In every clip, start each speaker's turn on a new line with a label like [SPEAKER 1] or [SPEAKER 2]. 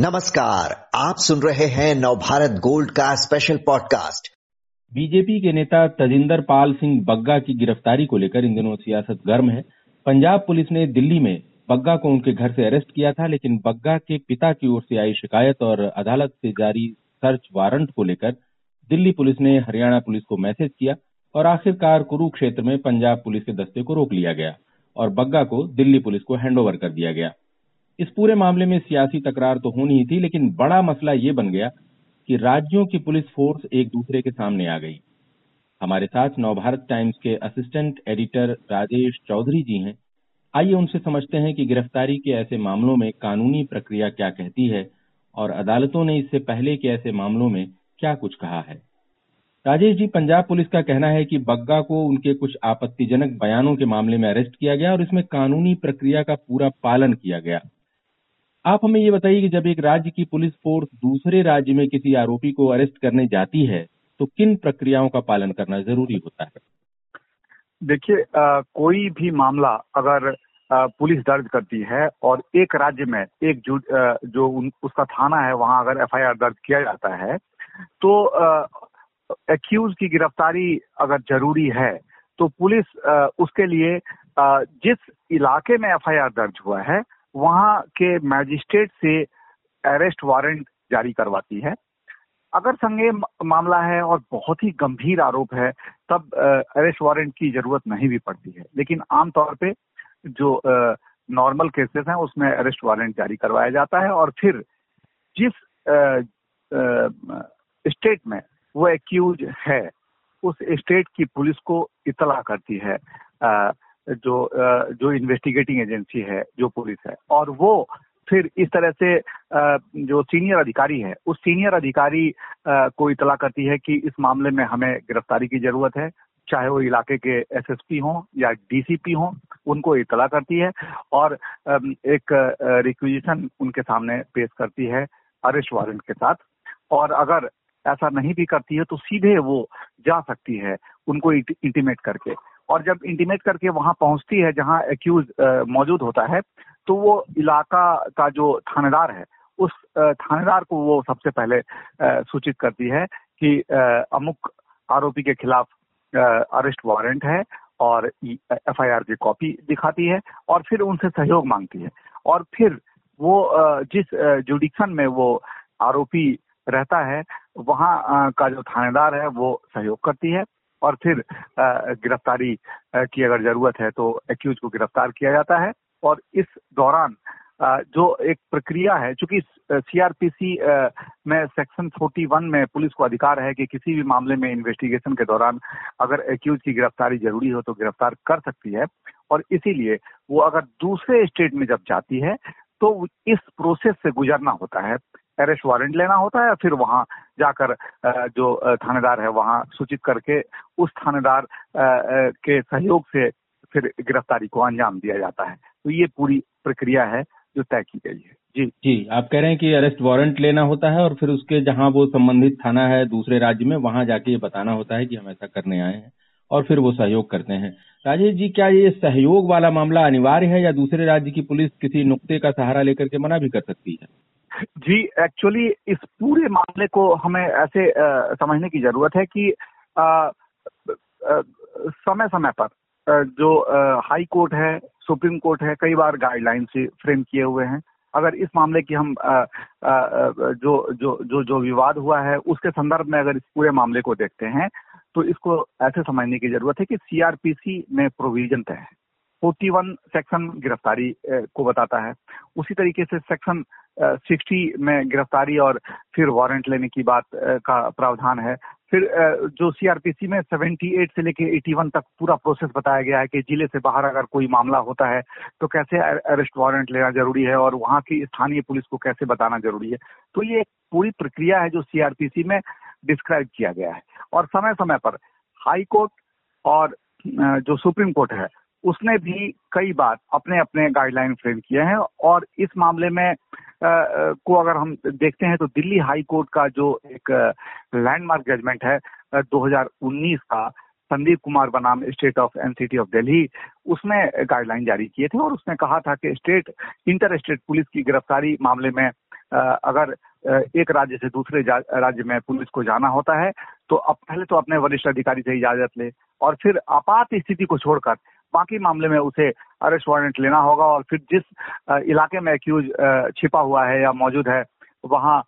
[SPEAKER 1] नमस्कार, आप सुन रहे हैं नवभारत गोल्ड का स्पेशल पॉडकास्ट
[SPEAKER 2] बीजेपी के नेता तजिंदर पाल सिंह बग्गा की गिरफ्तारी को लेकर इन दिनों सियासत गर्म है। पंजाब पुलिस ने दिल्ली में बग्गा को उनके घर से अरेस्ट किया था, लेकिन बग्गा के पिता की ओर से आई शिकायत और अदालत से जारी सर्च वारंट को लेकर दिल्ली पुलिस ने हरियाणा पुलिस को मैसेज किया और आखिरकार कुरुक्षेत्र में पंजाब पुलिस के दस्ते को रोक लिया गया और बग्गा को दिल्ली पुलिस को हैंडओवर कर दिया गया। इस पूरे मामले में सियासी तकरार तो होनी ही थी, लेकिन बड़ा मसला ये बन गया कि राज्यों की पुलिस फोर्स एक दूसरे के सामने आ गई। हमारे साथ नवभारत टाइम्स के असिस्टेंट एडिटर राजेश चौधरी जी हैं। आइए उनसे समझते हैं कि गिरफ्तारी के ऐसे मामलों में कानूनी प्रक्रिया क्या कहती है और अदालतों ने इससे पहले के ऐसे मामलों में क्या कुछ कहा है। राजेश जी, पंजाब पुलिस का कहना है कि बग्गा को उनके कुछ आपत्तिजनक बयानों के मामले में अरेस्ट किया गया और इसमें कानूनी प्रक्रिया का पूरा पालन किया गया। आप हमें ये बताइए कि जब एक राज्य की पुलिस फोर्स दूसरे राज्य में किसी आरोपी को अरेस्ट करने जाती है तो किन प्रक्रियाओं का पालन करना ज़रूरी होता है?
[SPEAKER 3] देखिए कोई भी मामला अगर पुलिस दर्ज करती है और एक राज्य में एक जो जो उन, उसका थाना है वहाँ अगर एफआईआर दर्ज किया जाता है तो एक्यूज की गिरफ्तारी अगर ज़रूरी है तो पुलिस उसके लिए जिस इलाके में एफआईआर दर्ज हुआ है वहाँ के मैजिस्ट्रेट से अरेस्ट वारंट जारी करवाती है। अगर संगे मामला है और बहुत ही गंभीर आरोप है, तब अरेस्ट वारंट की ज़रूरत नहीं भी पड़ती है। लेकिन आमतौर पे जो नॉर्मल केसेस हैं, उसमें अरेस्ट वारंट जारी करवाया जाता है और फिर जिस स्टेट में वो एक्यूज है, उस स्टेट की पुलिस को इतला करती है जो जो इन्वेस्टिगेटिंग एजेंसी है, जो पुलिस है, और वो फिर इस तरह से जो सीनियर अधिकारी है, उस सीनियर अधिकारी को इतला करती है कि इस मामले में हमें गिरफ्तारी की ज़रूरत है, चाहे वो इलाके के एसएसपी हों या डीसीपी हों, उनको इतला करती है और एक रिक्विजिशन उनके सामने पेश करती है अरेस्ट वारंट के साथ। और अगर ऐसा नहीं भी करती है तो सीधे वो जा सकती है, उनको इंटीमेट करके। और जब इंटीमेट करके वहाँ पहुँचती है, जहाँ एक्यूज मौजूद होता है तो वो इलाका का जो थानेदार है, उस थानेदार को वो सबसे पहले सूचित करती है कि अमुक आरोपी के खिलाफ अरेस्ट वारंट है और एफआईआर की कॉपी दिखाती है और फिर उनसे सहयोग मांगती है। और फिर वो जिस जुडिक्शन में वो आरोपी रहता है, वहाँ का जो थानेदार है वो सहयोग करती है। और फिर गिरफ्तारी की अगर ज़रूरत है तो एक्यूज को गिरफ़्तार किया जाता है। और इस दौरान जो एक प्रक्रिया है, चूँकि सीआरपीसी में सेक्शन 41 में पुलिस को अधिकार है कि किसी भी मामले में इन्वेस्टिगेशन के दौरान अगर एक्यूज की गिरफ्तारी ज़रूरी हो तो गिरफ़्तार कर सकती है। और इसीलिए वो अगर दूसरे स्टेट में जब जाती है तो इस प्रोसेस से गुजरना होता है। अरेस्ट वारंट लेना होता है या फिर वहाँ जाकर जो थानेदार है वहाँ सूचित करके उस थानेदार के सहयोग से फिर गिरफ्तारी को अंजाम दिया जाता है। तो ये पूरी प्रक्रिया है जो तय की गई है। जी।
[SPEAKER 2] जी, आप कह रहे हैं कि अरेस्ट वारंट लेना होता है और फिर उसके जहाँ वो संबंधित थाना है दूसरे राज्य में, वहाँ जाके ये बताना होता है कि हम ऐसा करने आए हैं और फिर वो सहयोग करते हैं। राजेश जी, क्या ये सहयोग वाला मामला अनिवार्य है या दूसरे राज्य की पुलिस किसी नुक्ते का सहारा लेकर के मना भी कर सकती है?
[SPEAKER 3] जी एक्चुअली इस पूरे मामले को हमें ऐसे आ, समझने की ज़रूरत है कि आ, आ, समय समय पर जो हाई कोर्ट है सुप्रीम कोर्ट है कई बार गाइडलाइंस फ्रेम किए हुए हैं। अगर इस मामले की हम आ, आ, जो जो जो जो विवाद हुआ है उसके संदर्भ में अगर इस पूरे मामले को देखते हैं तो इसको ऐसे समझने की ज़रूरत है कि सीआरपीसी में प्रोविज़न तय है। फोर्टी वन सेक्शन गिरफ्तारी को बताता है। उसी तरीके से सेक्शन सिक्सटी में गिरफ्तारी और फिर वारंट लेने की बात का प्रावधान है। फिर जो सीआरपीसी में 78 से लेके 81 तक पूरा प्रोसेस बताया गया है कि ज़िले से बाहर अगर कोई मामला होता है तो कैसे अरेस्ट वारंट लेना ज़रूरी है और वहाँ की स्थानीय पुलिस को कैसे बताना ज़रूरी है। तो ये एक पूरी प्रक्रिया है जो सीआरपीसी में डिस्क्राइब किया गया है। और समय समय पर हाई कोर्ट और जो सुप्रीम कोर्ट है उसने भी कई बार अपने अपने गाइडलाइन फ्रेम किए हैं और इस मामले में को अगर हम देखते हैं तो दिल्ली हाई कोर्ट का जो एक लैंडमार्क जजमेंट है 2019 का, संदीप कुमार बनाम state of NCT of Delhi उसने गाइडलाइन जारी किए थे और उसने कहा था कि स्टेट इंटर स्टेट पुलिस की गिरफ्तारी मामले में अगर एक राज्य से दूसरे राज्य में पुलिस को जाना होता है तो अब पहले तो अपने वरिष्ठ अधिकारी से इजाज़त ले और फिर आपात स्थिति को छोड़कर बाकी मामले में उसे अरेस्ट वारंट लेना होगा और फिर जिस इलाके में एक्यूज छिपा हुआ है या मौजूद है, वहाँ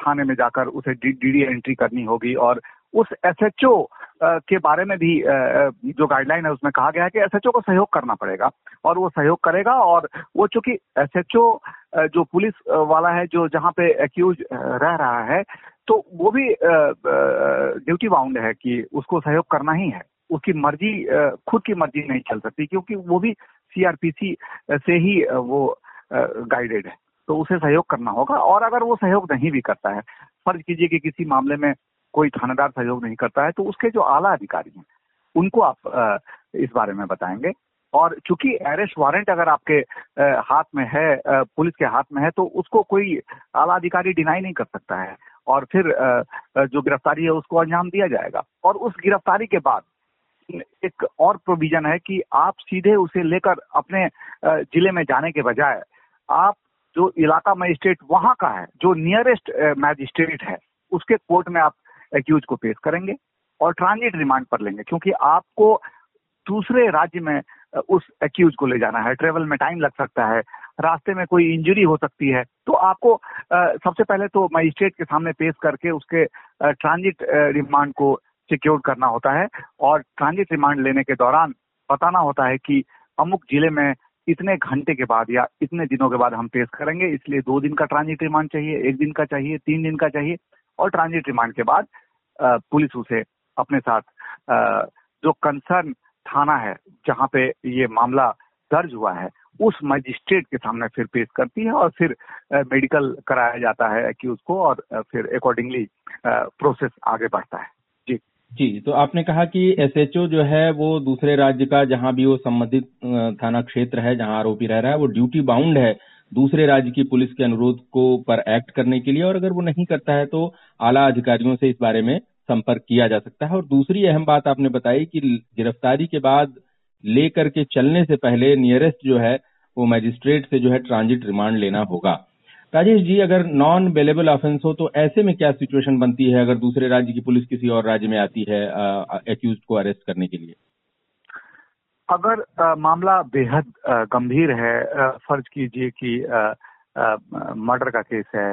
[SPEAKER 3] थाने में जाकर उसे डीडी एंट्री करनी होगी और उस एसएचओ के बारे में भी जो गाइडलाइन है उसमें कहा गया है कि एसएचओ को सहयोग करना पड़ेगा और वो सहयोग करेगा और वो चूँकि एसएचओ जो पुलिस वाला है जो जहाँ पे एक्यूज रह रहा है तो वो भी ड्यूटी बाउंड है कि उसको सहयोग करना ही है। उसकी मर्ज़ी खुद की मर्ज़ी नहीं चल सकती, क्योंकि वो भी सीआरपीसी से ही वो गाइडेड है। तो उसे सहयोग करना होगा और अगर वो सहयोग नहीं भी करता है, फ़र्ज़ कीजिए कि किसी मामले में कोई थानेदार सहयोग नहीं करता है तो उसके जो आला अधिकारी हैं, उनको आप इस बारे में बताएँगे। और चूँकि अरेस्ट वारंट अगर आपके हाथ में है पुलिस के हाथ में है तो उसको कोई आला अधिकारी डिनाई नहीं कर सकता है। और फिर जो गिरफ्तारी है, उसको अंजाम दिया जाएगा। और उस गिरफ्तारी के बाद एक और प्रोविज़न है कि आप सीधे उसे लेकर अपने ज़िले में जाने के बजाय आप जो इलाका मजिस्ट्रेट वहाँ का है, जो नियरेस्ट मजिस्ट्रेट है, उसके कोर्ट में आप एक्यूज को पेश करेंगे और ट्रांजिट रिमांड पर लेंगे, क्योंकि आपको दूसरे राज्य में उस एक्यूज को ले जाना है। ट्रेवल में टाइम लग सकता है, रास्ते में कोई इंजरी हो सकती है। तो आपको सबसे पहले तो मजिस्ट्रेट के सामने पेश करके उसके ट्रांजिट रिमांड को सिक्योर करना होता है और ट्रांजिट रिमांड लेने के दौरान बताना होता है कि अमुक ज़िले में इतने घंटे के बाद या इतने दिनों के बाद हम पेश करेंगे, इसलिए दो दिन का ट्रांजिट रिमांड चाहिए, एक दिन का चाहिए, तीन दिन का चाहिए और ट्रांजिट रिमांड के बाद पुलिस उसे अपने साथ जो कंसर्न थाना है जहाँ पे ये मामला दर्ज हुआ है, उस मजिस्ट्रेट के सामने फिर पेश करती है और फिर मेडिकल कराया जाता है कि उसको और फिर अकॉर्डिंगली प्रोसेस आगे बढ़ता है।
[SPEAKER 2] जी तो आपने कहा कि एसएचओ जो है वो दूसरे राज्य का जहाँ भी वो संबंधित थाना क्षेत्र है, जहाँ आरोपी रह रहा है, वो ड्यूटी बाउंड है दूसरे राज्य की पुलिस के अनुरोध को पर एक्ट करने के लिए और अगर वो नहीं करता है तो आला अधिकारियों से इस बारे में संपर्क किया जा सकता है। और दूसरी अहम बात आपने बताई कि गिरफ्तारी के बाद लेकर के चलने से पहले नियरेस्ट जो है वो मजिस्ट्रेट से जो है ट्रांजिट रिमांड लेना होगा। राजेश जी अगर नॉन बेलेबल ऑफेंस हो तो ऐसे में क्या सिचुएशन बनती है अगर दूसरे राज्य की पुलिस किसी और राज्य में आती है एक्यूज को अरेस्ट करने के लिए?
[SPEAKER 3] अगर आ, मामला बेहद गंभीर है आ, फ़र्ज़ कीजिए कि मर्डर का केस है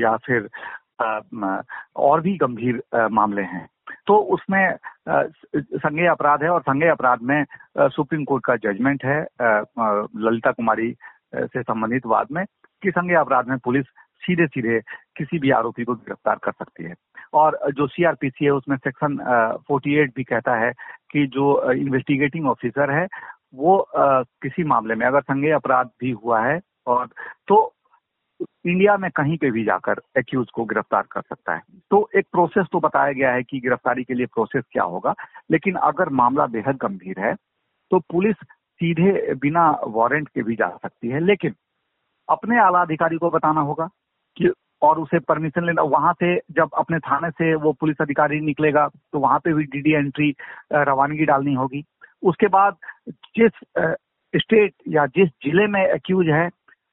[SPEAKER 3] या फिर आ, और भी गंभीर मामले हैं तो उसमें संज्ञेय अपराध है और संज्ञेय अपराध में सुप्रीम कोर्ट का जजमेंट है ललिता कुमारी से संबंधित वाद में। कि संज्ञेय अपराध में पुलिस सीधे सीधे किसी भी आरोपी को गिरफ़्तार कर सकती है। और जो सीआरपीसी है, उसमें सेक्शन 48 भी कहता है कि जो इन्वेस्टिगेटिंग ऑफिसर है, वो किसी मामले में अगर संज्ञेय अपराध भी हुआ है और तो इंडिया में कहीं पे भी जाकर एक्यूज को गिरफ़्तार कर सकता है। तो एक प्रोसेस तो बताया गया है कि गिरफ्तारी के लिए प्रोसेस क्या होगा, लेकिन अगर मामला बेहद गंभीर है तो पुलिस सीधे बिना वारंट के भी जा सकती है, लेकिन अपने आला अधिकारी को बताना होगा कि और उसे परमिशन लेना। वहाँ से जब अपने थाने से वो पुलिस अधिकारी निकलेगा तो वहाँ पे भी डीडी एंट्री रवानगी डालनी होगी। उसके बाद जिस स्टेट या जिस ज़िले में एक्यूज है,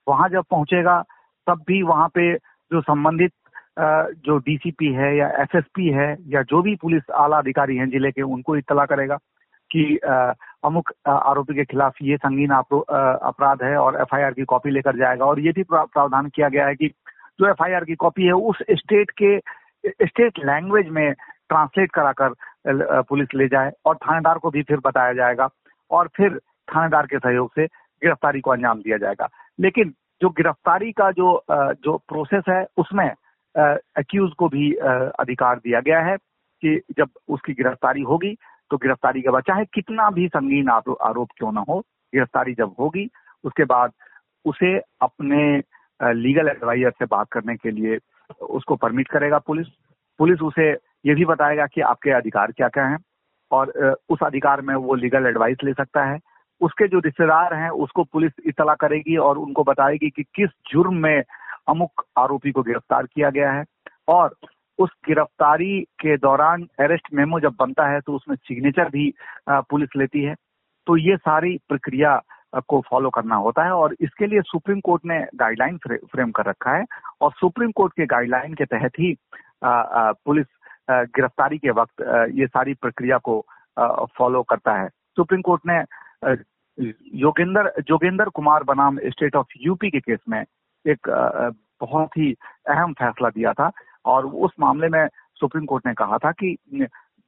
[SPEAKER 3] वहाँ जब पहुंचेगा, तब भी वहाँ पे जो संबंधित जो डीसीपी है या एसएसपी है या जो भी पुलिस आला अधिकारी हैं ज़िले के, उनको इतला करेगा कि अमुक आरोपी के खिलाफ ये संगीन अपराध है और एफआईआर की कॉपी लेकर जाएगा। और ये भी प्रावधान किया गया है कि जो एफआईआर की कॉपी है, उस स्टेट के, स्टेट लैंग्वेज में ट्रांसलेट कराकर पुलिस ले जाए और थानेदार को भी फिर बताया जाएगा और फिर थानेदार के सहयोग से गिरफ्तारी को अंजाम दिया जाएगा। लेकिन जो गिरफ्तारी का जो जो प्रोसेस है, उसमें एक्यूज को भी अधिकार दिया गया है कि जब उसकी गिरफ्तारी होगी तो गिरफ्तारी के बाद, चाहे कितना भी संगीन आरोप क्यों ना हो, गिरफ्तारी जब होगी, उसके बाद उसे अपने लीगल एडवाइजर से बात करने के लिए उसको परमिट करेगा पुलिस। पुलिस उसे ये भी बताएगा कि आपके अधिकार क्या क्या हैं और उस अधिकार में वो लीगल एडवाइस ले सकता है। उसके जो रिश्तेदार हैं, उसको पुलिस इतला करेगी और उनको बताएगी कि किस जुर्म में अमुक आरोपी को गिरफ़्तार किया गया है। और उस गिरफ्तारी के दौरान अरेस्ट मेमो जब बनता है तो उसमें सिग्नेचर भी पुलिस लेती है। तो ये सारी प्रक्रिया को फॉलो करना होता है और इसके लिए सुप्रीम कोर्ट ने गाइडलाइन फ्रेम कर रखा है और सुप्रीम कोर्ट के गाइडलाइन के तहत ही पुलिस गिरफ्तारी के वक्त ये सारी प्रक्रिया को फॉलो करता है। सुप्रीम कोर्ट ने योगेंद्र, जोगेंद्र कुमार बनाम स्टेट ऑफ़ यूपी के केस में एक बहुत ही अहम फैसला दिया था और उस मामले में सुप्रीम कोर्ट ने कहा था कि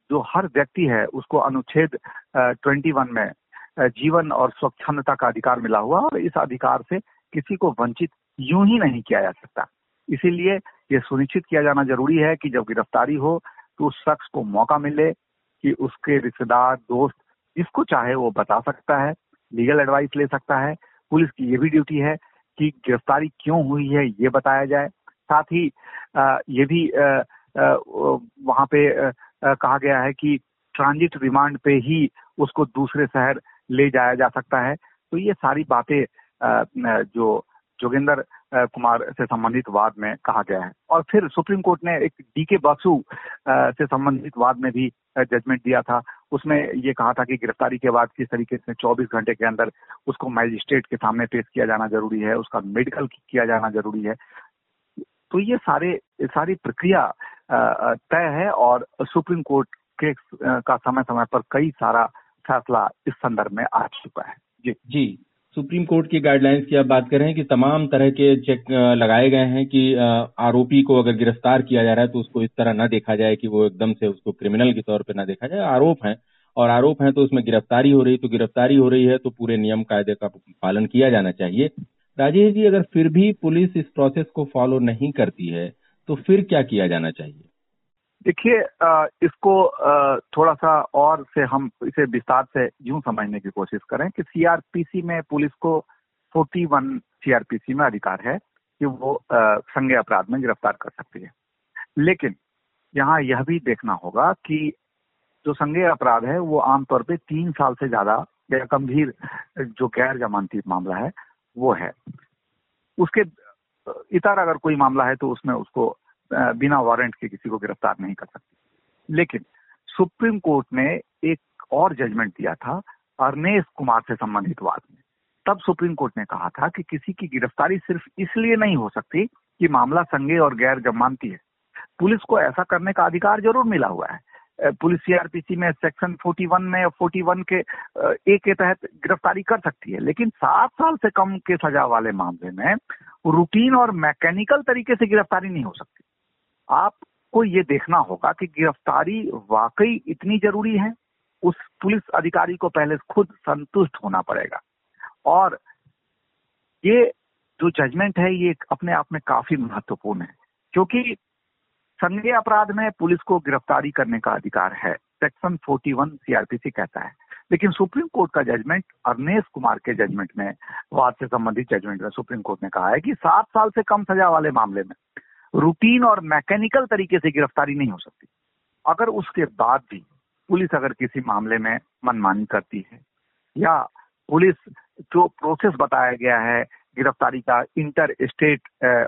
[SPEAKER 3] जो हर व्यक्ति है, उसको अनुच्छेद ट्वेंटी वन में जीवन और स्वच्छंदता का अधिकार मिला हुआ और इस अधिकार से किसी को वंचित यूँ ही नहीं किया जा सकता। इसीलिए ये सुनिश्चित किया जाना ज़रूरी है कि जब गिरफ्तारी हो तो उस शख्स को मौका मिले कि उसके रिश्तेदार, दोस्त जिसको चाहे वो बता सकता है, लीगल एडवाइस ले सकता है। पुलिस की ये भी ड्यूटी है कि गिरफ्तारी क्यों हुई है, ये बताया जाए। साथ ही ये भी वहाँ पे कहा गया है कि ट्रांजिट रिमांड पे ही उसको दूसरे शहर ले जाया जा सकता है। तो ये सारी बातें जो जोगिंदर कुमार से संबंधित वाद में कहा गया है। और फिर सुप्रीम कोर्ट ने एक डीके बासु से संबंधित वाद में भी जजमेंट दिया था। उसमें ये कहा था कि गिरफ्तारी के बाद किस तरीके से 24 घंटे के अंदर उसको मैजिस्ट्रेट के सामने पेश किया जाना ज़रूरी है, उसका मेडिकल किया जाना ज़रूरी है। तो ये सारे, सारी प्रक्रिया तय है और सुप्रीम कोर्ट के का समय समय पर कई सारा फैसला इस संदर्भ में आ चुका है।
[SPEAKER 2] जी। जी। सुप्रीम कोर्ट की गाइडलाइंस की आप बात कर रहे हैं कि तमाम तरह के चेक लगाए गए हैं कि आरोपी को अगर गिरफ़्तार किया जा रहा है तो उसको इस तरह न देखा जाए कि वो एकदम से उसको क्रिमिनल के तौर पर न देखा जाए। आरोप है और आरोप है तो उसमें गिरफ्तारी हो रही तो गिरफ्तारी हो रही है तो पूरे नियम कायदे का पालन किया जाना चाहिए। राजेश जी, अगर फिर भी पुलिस इस प्रोसेस को फॉलो नहीं करती है तो फिर क्या किया जाना चाहिए?
[SPEAKER 3] देखिए इसको थोड़ा सा और से हम इसे विस्तार से यूँ समझने की कोशिश करें कि सीआरपीसी में पुलिस को 41 सीआरपीसी में अधिकार है कि वो संज्ञा अपराध में गिरफ़्तार कर सकती है। लेकिन यहाँ यह भी देखना होगा कि जो संज्ञेय अपराध है, वो आमतौर पे तीन साल से ज़्यादा या गंभीर, जो गैर जमानती मामला है वो है। उसके, इतर अगर कोई मामला है तो उसमें उसको बिना वारंट के किसी को गिरफ़्तार नहीं कर सकती। लेकिन सुप्रीम कोर्ट ने एक और जजमेंट दिया था अरनेश कुमार से संबंधित वाद में। तब सुप्रीम कोर्ट ने कहा था कि किसी की गिरफ्तारी सिर्फ़ इसलिए नहीं हो सकती कि मामला संज्ञेय और गैर जमानती है। पुलिस को ऐसा करने का अधिकार ज़रूर मिला हुआ है। पुलिस सीआरपीसी में सेक्शन 41 में 41 के ए के तहत गिरफ्तारी कर सकती है। लेकिन सात साल से कम के सजा वाले मामले में रूटीन और मैकेनिकल तरीके से गिरफ्तारी नहीं हो सकती। आपको ये देखना होगा कि गिरफ्तारी वाकई इतनी ज़रूरी है, उस पुलिस अधिकारी को पहले खुद संतुष्ट होना पड़ेगा। और ये जो जजमेंट है, ये अपने आप में काफ़ी महत्वपूर्ण है, क्योंकि संज्ञेय अपराध में पुलिस को गिरफ्तारी करने का अधिकार है, सेक्शन 41 सीआरपीसी कहता है। लेकिन सुप्रीम कोर्ट का जजमेंट अरनेश कुमार के जजमेंट में, वाद से संबंधित जजमेंट में सुप्रीम कोर्ट ने कहा है कि सात साल से कम सजा वाले मामले में रूटीन और मैकेनिकल तरीके से गिरफ्तारी नहीं हो सकती। अगर उसके बाद भी पुलिस अगर किसी मामले में मनमानी करती है, या पुलिस जो प्रोसेस बताया गया है, गिरफ्तारी का इंटर स्टेट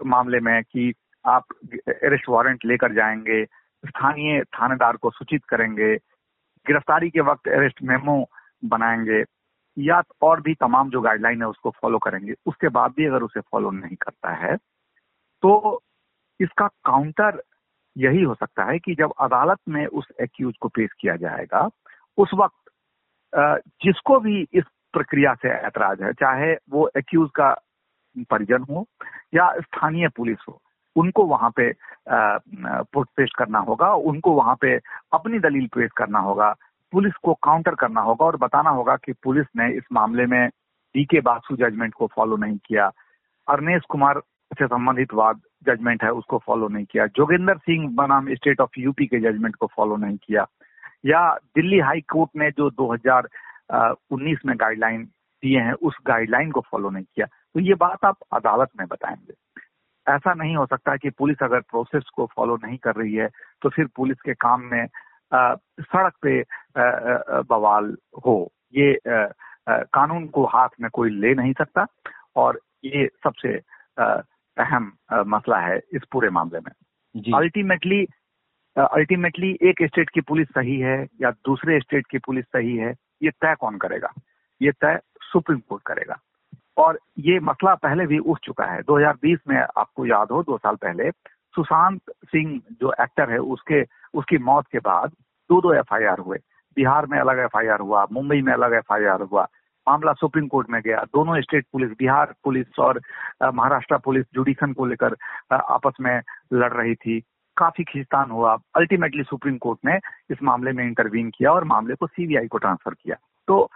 [SPEAKER 3] मामले में कि आप अरेस्ट वारंट लेकर जाएँगे, स्थानीय थानेदार को सूचित करेंगे, गिरफ्तारी के वक्त अरेस्ट मेमो बनाएँगे, या और भी तमाम जो गाइडलाइन है उसको फॉलो करेंगे। उसके बाद भी अगर उसे फॉलो नहीं करता है तो इसका काउंटर यही हो सकता है कि जब अदालत में उस एक्यूज को पेश किया जाएगा, उस वक्त जिसको भी इस प्रक्रिया से ऐतराज है, चाहे वो एक्यूज का परिजन हो या स्थानीय पुलिस हो उनको वहाँ पे पेश करना होगा, उनको वहाँ पे अपनी दलील पेश करना होगा, पुलिस को काउंटर करना होगा और बताना होगा कि पुलिस ने इस मामले में डी के बासु जजमेंट को फॉलो नहीं किया अरनेश कुमार से संबंधित वाद जजमेंट है, उसको फॉलो नहीं किया जोगिंदर सिंह बनाम स्टेट ऑफ़ यूपी के जजमेंट को फॉलो नहीं किया, या दिल्ली हाई कोर्ट ने जो 2019 में गाइडलाइन दिए हैं, उस गाइडलाइन को फॉलो नहीं किया। तो ये बात आप अदालत में बताएँगे। ऐसा नहीं हो सकता कि पुलिस अगर प्रोसेस को फॉलो नहीं कर रही है तो फिर पुलिस के काम में आ, सड़क पे बवाल हो। ये आ, कानून को हाथ में कोई ले नहीं सकता और ये सबसे अहम मसला है इस पूरे मामले में। अल्टीमेटली अल्टीमेटली एक स्टेट की पुलिस सही है या दूसरे स्टेट की पुलिस सही है ये तय कौन करेगा? ये तय सुप्रीम कोर्ट करेगा। और ये मसला पहले भी उठ चुका है। 2020 में आपको याद हो, दो साल पहले सुशांत सिंह जो एक्टर है, उसके, उसकी मौत के बाद दो दो एफआईआर हुए। बिहार में अलग एफआईआर हुआ, मुंबई में अलग एफआईआर हुआ, मामला सुप्रीम कोर्ट में गया। दोनों स्टेट पुलिस, बिहार पुलिस और महाराष्ट्र पुलिस जुडिशन को लेकर आपस में लड़ रही थी। काफ़ी खींचतान हुआ। अल्टीमेटली सुप्रीम कोर्ट ने इस मामले में इंटरवीन किया और मामले को सीबीआई को ट्रांसफ़र किया। तो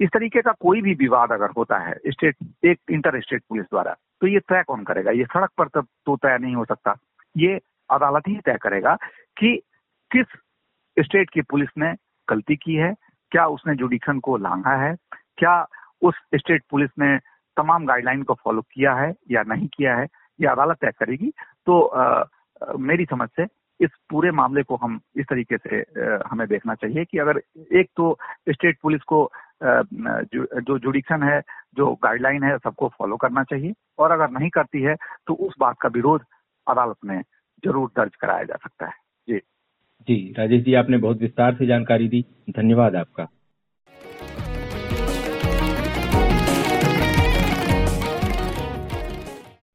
[SPEAKER 3] इस तरीके का कोई भी विवाद अगर होता है स्टेट एक इंटर स्टेट पुलिस द्वारा तो ये तय कौन करेगा। ये सड़क पर तब तो तय नहीं हो सकता। ये अदालत ही तय करेगा कि किस स्टेट की पुलिस ने गलती की है क्या उसने जुडिशन को लांघा है क्या उस स्टेट पुलिस ने तमाम गाइडलाइन को फॉलो किया है या नहीं किया है ये अदालत तय करेगी। तो आ, मेरी समझ से इस पूरे मामले को हम इस तरीके से हमें देखना चाहिए कि अगर एक तो स्टेट पुलिस को जो जुडिक्शन है, जो गाइडलाइन है, सबको फॉलो करना चाहिए। और अगर नहीं करती है तो उस बात का विरोध अदालत में ज़रूर दर्ज कराया जा सकता है। जी।
[SPEAKER 2] जी, राजेश जी, आपने बहुत विस्तार से जानकारी दी। धन्यवाद आपका।